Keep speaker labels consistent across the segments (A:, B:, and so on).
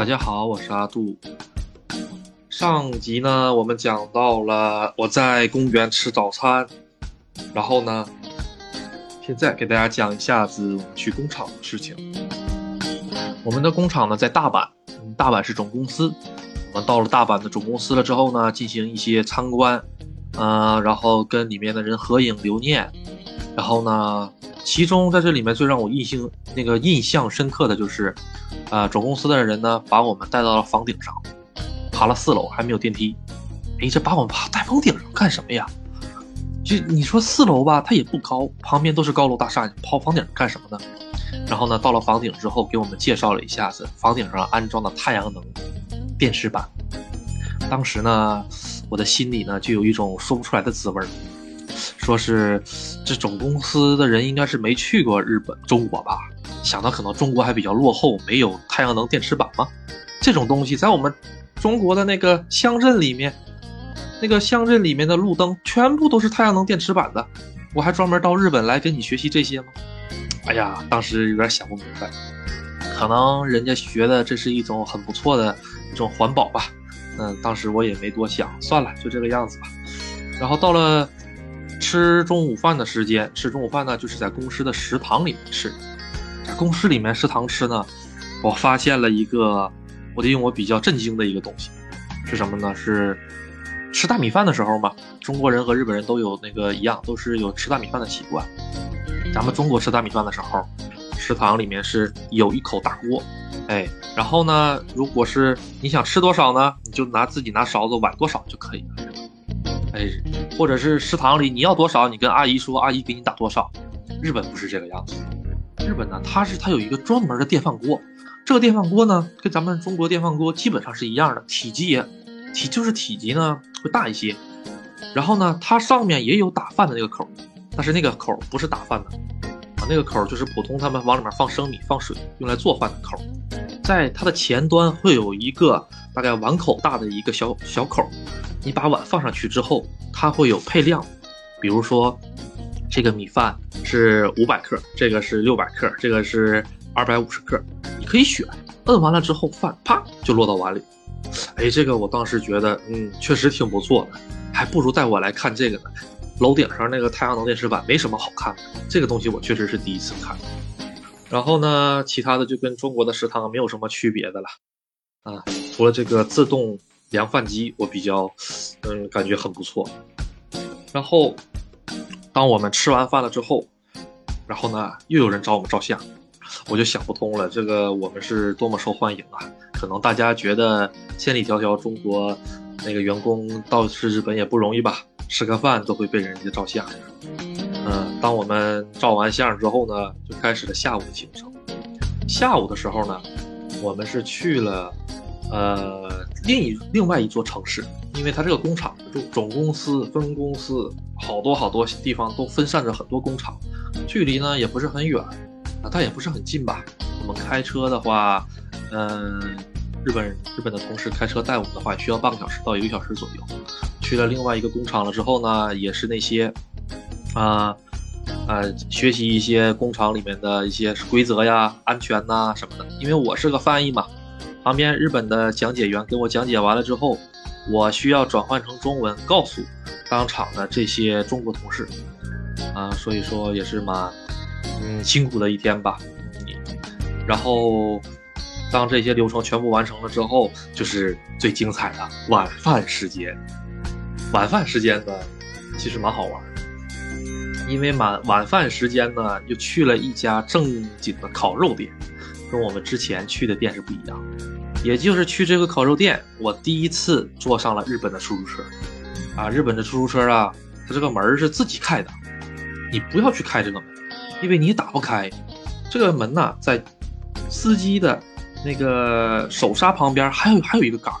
A: 大家好，我是阿杜。上集呢，我们讲到了我在公园吃早餐，然后呢，现在给大家讲一下子我们去工厂的事情。我们的工厂呢在大阪，大阪是总公司。我们到了大阪的总公司了之后呢，进行一些参观，嗯，然后跟里面的人合影留念。然后呢，其中在这里面最让我印象那个印象深刻的就是，啊，总公司的人呢把我们带到了房顶上，爬了四楼还没有电梯。哎，这把我们爬带房顶上干什么呀？就你说四楼吧，它也不高，旁边都是高楼大厦，你跑房顶干什么呢？然后呢，到了房顶之后，给我们介绍了一下子房顶上安装的太阳能。电池板，当时呢，我的心里呢就有一种说不出来的滋味儿，说是这总公司的人应该是没去过日本、中国吧？想到可能中国还比较落后，没有太阳能电池板吗？这种东西在我们中国的那个乡镇里面，那个乡镇里面的路灯全部都是太阳能电池板的，我还专门到日本来跟你学习这些吗？哎呀，当时有点想不明白，可能人家学的这是一种很不错的。一种环保吧，嗯，当时我也没多想，算了，就这个样子吧。然后到了吃中午饭的时间，吃中午饭呢，就是在公司的食堂里面吃。在公司里面食堂吃呢，我发现了一个，我得用我比较震惊的一个东西，是什么呢？是吃大米饭的时候嘛，中国人和日本人都有那个一样，都是有吃大米饭的习惯。咱们中国吃大米饭的时候，食堂里面是有一口大锅。哎，然后呢？如果是你想吃多少呢？你就拿自己拿勺子碗多少就可以了。哎，或者是食堂里你要多少，你跟阿姨说，阿姨给你打多少。日本不是这个样子，日本呢，它是它有一个专门的电饭锅，这个电饭锅呢，跟咱们中国电饭锅基本上是一样的，体积也体就是体积呢会大一些。然后呢，它上面也有打饭的那个口，但是那个口不是打饭的啊。那个口就是普通他们往里面放生米、放水用来做饭的口，在它的前端会有一个大概碗口大的一个小小口，你把碗放上去之后，它会有配料，比如说这个米饭是五百克，这个是六百克，这个是二百五十克，你可以选，摁完了之后饭啪就落到碗里。哎，这个我当时觉得，嗯，确实挺不错的，还不如带我来看这个呢。楼顶上那个太阳能电池板没什么好看的，这个东西我确实是第一次看。然后呢，其他的就跟中国的食堂没有什么区别的了，啊，除了这个自动凉饭机，我比较，嗯，感觉很不错。然后，当我们吃完饭了之后，然后呢，又有人找我们照相，我就想不通了，这个我们是多么受欢迎啊！可能大家觉得千里迢迢中国那个员工到是日本也不容易吧？吃个饭都会被人家照相，嗯，当我们照完相之后呢，就开始了下午的行程。下午的时候呢，我们是去了，呃，另一另外一座城市，因为它这个工厂就总公司、分公司，好多好多地方都分散着很多工厂，距离呢也不是很远，啊，但也不是很近吧。我们开车的话，嗯，日本日本的同事开车带我们的话，需要半个小时到一个小时左右。去了另外一个工厂了之后呢，也是那些，啊，呃，学习一些工厂里面的一些规则呀、安全呐什么的。因为我是个翻译嘛，旁边日本的讲解员给我讲解完了之后，我需要转换成中文告诉当场的这些中国同事，啊，所以说也是蛮，嗯，辛苦的一天吧。然后，当这些流程全部完成了之后，就是最精彩的晚饭时间。晚饭时间呢，其实蛮好玩的，因为晚晚饭时间呢，又去了一家正经的烤肉店，跟我们之前去的店是不一样。也就是去这个烤肉店，我第一次坐上了日本的出租车。啊，日本的出租车啊，它这个门是自己开的，你不要去开这个门，因为你打不开。这个门呢，在司机的那个手刹旁边还有还有一个杆儿。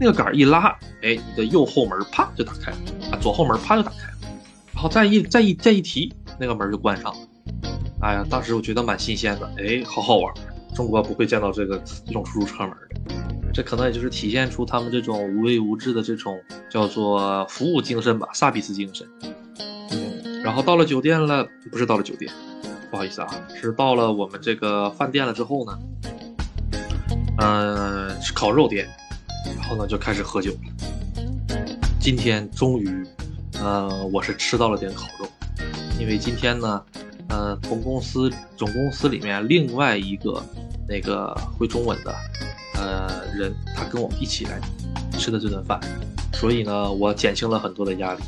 A: 那个杆一拉，哎，你的右后门啪就打开了，啊，左后门啪就打开然后再一再一再一提，那个门就关上了。哎呀，当时我觉得蛮新鲜的，哎，好好玩，中国不会见到这个这种出租车门的，这可能也就是体现出他们这种无微无至的这种叫做服务精神吧，萨比斯精神。然后到了酒店了，不是到了酒店，不好意思啊，是到了我们这个饭店了之后呢。呃，是烤肉店，然后呢就开始喝酒了。今天终于，呃，我是吃到了点烤肉，因为今天呢，呃，同公司总公司里面另外一个那个会中文的，呃人，他跟我一起来吃的这顿饭，所以呢，我减轻了很多的压力。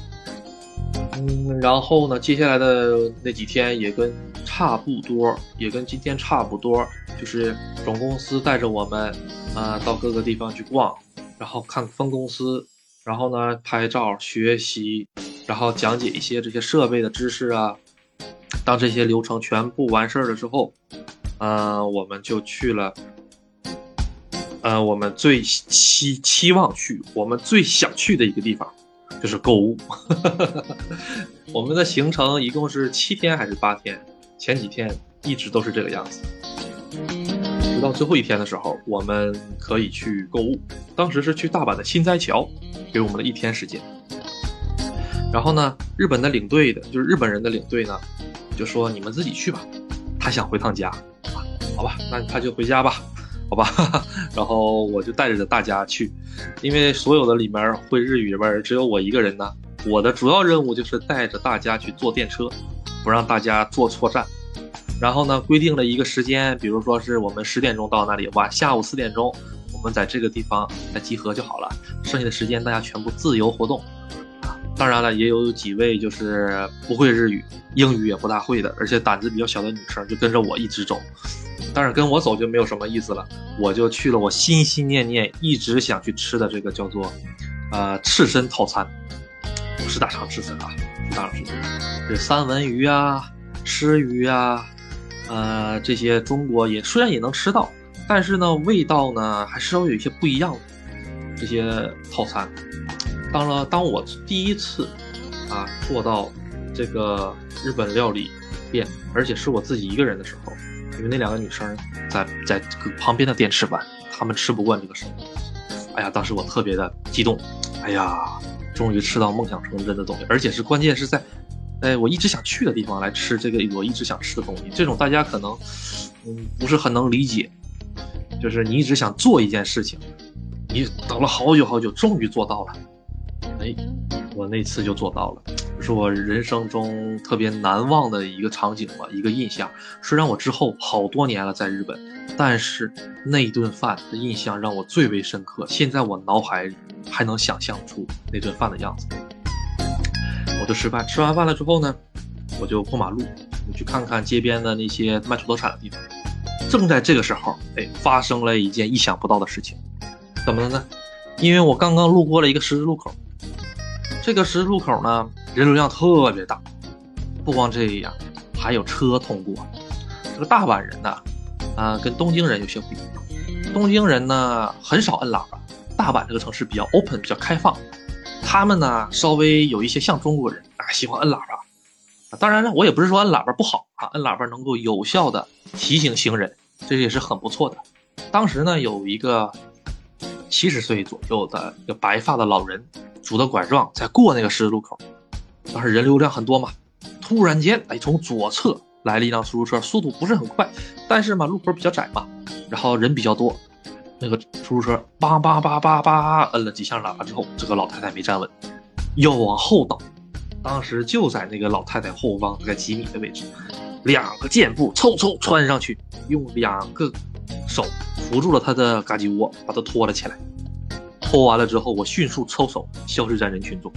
A: 嗯，然后呢，接下来的那几天也跟差不多，也跟今天差不多，就是总公司带着我们，啊，到各个地方去逛，然后看分公司，然后呢拍照学习，然后讲解一些这些设备的知识啊。当这些流程全部完事儿了之后，呃，我们就去了，呃，我们最期期望去，我们最想去的一个地方。就是购物，我们的行程一共是七天还是八天？前几天一直都是这个样子，到最后一天的时候，我们可以去购物。当时是去大阪的新斋桥，给我们了一天时间。然后呢，日本的领队的，就是日本人的领队呢，就说你们自己去吧，他想回趟家，好吧，那他就回家吧。好吧，然后我就带着大家去，因为所有的里面会日语的人只有我一个人呢。我的主要任务就是带着大家去坐电车，不让大家坐错站。然后呢，规定了一个时间，比如说是我们十点钟到那里，晚下午四点钟，我们在这个地方来集合就好了。剩下的时间大家全部自由活动。当然了，也有几位就是不会日语，英语也不大会的，而且胆子比较小的女生就跟着我一直走。但是跟我走就没有什么意思了，我就去了我心心念念一直想去吃的这个叫做，呃，刺身套餐，不是大肠刺身啊，是大肠刺身，这三文鱼啊、吃鱼啊，呃，这些中国也虽然也能吃到，但是呢，味道呢还稍微有一些不一样的这些套餐。当了，当我第一次啊做到这个日本料理店，而且是我自己一个人的时候。因为那两个女生在在旁边的店吃饭，她们吃不惯这个生活。哎呀，当时我特别的激动。哎呀，终于吃到梦想成真的东西，而且是关键是在，哎，我一直想去的地方来吃这个我一直想吃的东西。这种大家可能嗯不是很能理解，就是你一直想做一件事情，你等了好久好久，终于做到了。哎，我那次就做到了。是我人生中特别难忘的一个场景吧，一个印象。虽然我之后好多年了在日本，但是那顿饭的印象让我最为深刻。现在我脑海里还能想象出那顿饭的样子。吃饭，吃完饭了之后呢，我就过马路，我去看看街边的那些卖土特产的地方。正在这个时候，哎，发生了一件意想不到的事情。怎么了呢？因为我刚刚路过了一个十字路口。这个十字路口呢，人流量特别大，不光这样，还有车通过。这个大阪人呢，啊，跟东京人有些不一样。东京人呢，很少摁喇叭。大阪这个城市比较 open，比较开放，他们呢，稍微有一些像中国人啊，喜欢摁喇叭。当然了，我也不是说摁喇叭不好啊，摁喇叭能够有效的提醒行人，这也是很不错的。当时呢，有一个七十岁左右的一个白发的老人。拄着拐杖在过那个十字路口，当时人流量很多嘛。突然间，哎，从左侧来了一辆出租车，速度不是很快，但是嘛，路口比较窄嘛，然后人比较多。那个出租车叭叭叭叭叭摁了几下喇叭之后，这个老太太没站稳，要往后倒。当时就在那个老太太后方大概几米的位置，两个箭步嗖嗖穿上去，用两个手扶住了她的嘎叽窝，把她拖了起来。拖完了之后，我迅速抽手消失在人群中。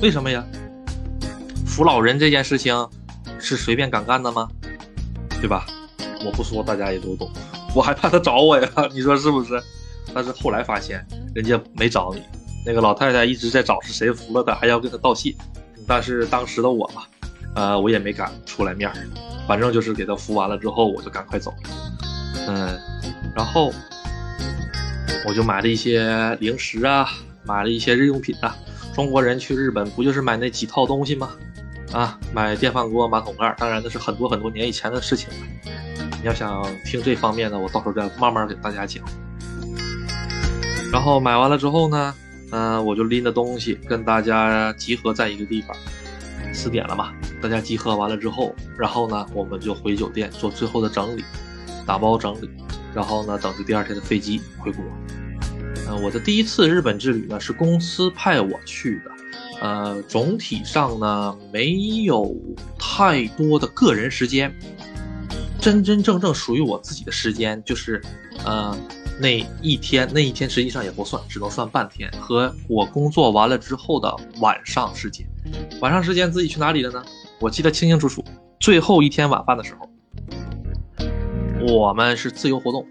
A: 为什么呀？扶老人这件事情是随便敢干的吗？对吧？我不说，大家也都懂。我还怕他找我呀，你说是不是？但是后来发现人家没找你，那个老太太一直在找是谁扶了她，还要跟她道谢。但是当时的我嘛，呃，我也没敢出来面儿，反正就是给她扶完了之后，我就赶快走。嗯，然后。我就买了一些零食啊，买了一些日用品啊。中国人去日本不就是买那几套东西吗？啊，买电饭锅、马桶盖，当然那是很多很多年以前的事情了。你要想听这方面的，我到时候再慢慢给大家讲。然后买完了之后呢，嗯，我就拎着东西跟大家集合在一个地方。四点了嘛，大家集合完了之后，然后呢，我们就回酒店做最后的整理，打包整理。然后呢，等着第二天的飞机回国。嗯，我的第一次日本之旅呢是公司派我去的，呃，总体上呢没有太多的个人时间，真真正正属于我自己的时间就是，呃，那一天那一天实际上也不算，只能算半天，和我工作完了之后的晚上时间。晚上时间自己去哪里了呢？我记得清清楚楚，最后一天晚饭的时候。我们是自由活动，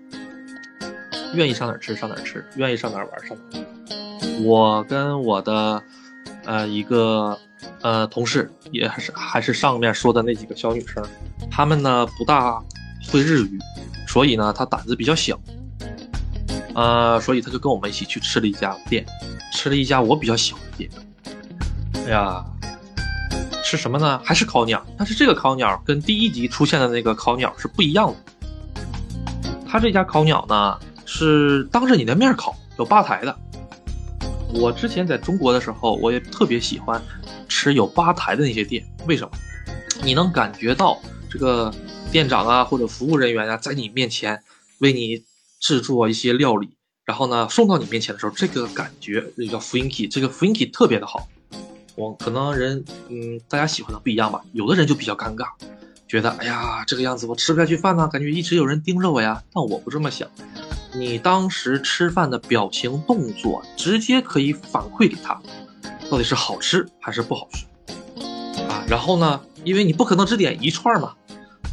A: 愿意上哪儿吃上哪儿吃，愿意上哪儿玩上哪儿。我跟我的呃一个呃同事，也还是还是上面说的那几个小女生，她们呢不大会日语，所以呢她胆子比较小，呃，所以她就跟我们一起去吃了一家店，吃了一家我比较喜欢的店。哎呀，吃什么呢？还是烤鸟，但是这个烤鸟跟第一集出现的那个烤鸟是不一样的。他这家烤鸟呢，是当着你的面烤，有吧台的。我之前在中国的时候，我也特别喜欢吃有吧台的那些店。为什么？你能感觉到这个店长啊或者服务人员啊，在你面前为你制作一些料理，然后呢送到你面前的时候，这个感觉这叫 funky，这个 funky 特别的好。我可能人嗯，大家喜欢的不一样吧，有的人就比较尴尬。觉得哎呀，这个样子我吃不下去饭呢，感觉一直有人盯着我呀。但我不这么想，你当时吃饭的表情动作，直接可以反馈给他，到底是好吃还是不好吃啊？然后呢，因为你不可能只点一串嘛，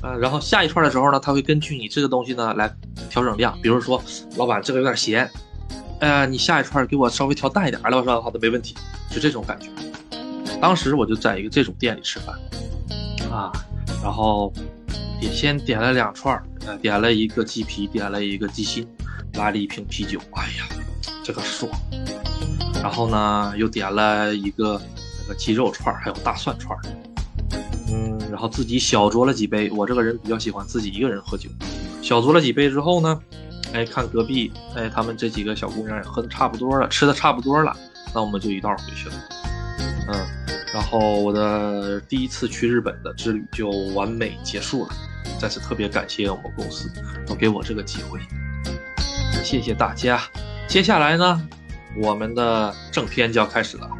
A: 啊，然后下一串的时候呢，他会根据你这个东西呢来调整量。比如说，老板这个有点咸，呃，你下一串给我稍微调淡一点，了吧？好的，没问题，就这种感觉。当时我就在一个这种店里吃饭，啊。然后也先点了两串儿，呃，点了一个鸡皮，点了一个鸡心，来了一瓶啤酒。哎呀，这个爽！然后呢，又点了一个那个鸡肉串儿，还有大蒜串儿。嗯，然后自己小酌了几杯。我这个人比较喜欢自己一个人喝酒。小酌了几杯之后呢，哎，看隔壁，哎，他们这几个小姑娘也喝的差不多了，吃的差不多了，那我们就一道回去了。嗯。然后我的第一次去日本的之旅就完美结束了，再次特别感谢我们公司能给我这个机会，谢谢大家。接下来呢，我们的正片就要开始了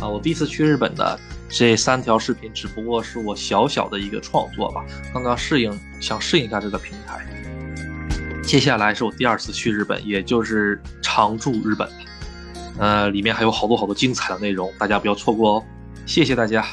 A: 啊！我第一次去日本的这三条视频只不过是我小小的一个创作吧，刚刚适应，想适应一下这个平台。接下来是我第二次去日本，也就是常驻日本，呃，里面还有好多好多精彩的内容，大家不要错过哦。谢谢大家。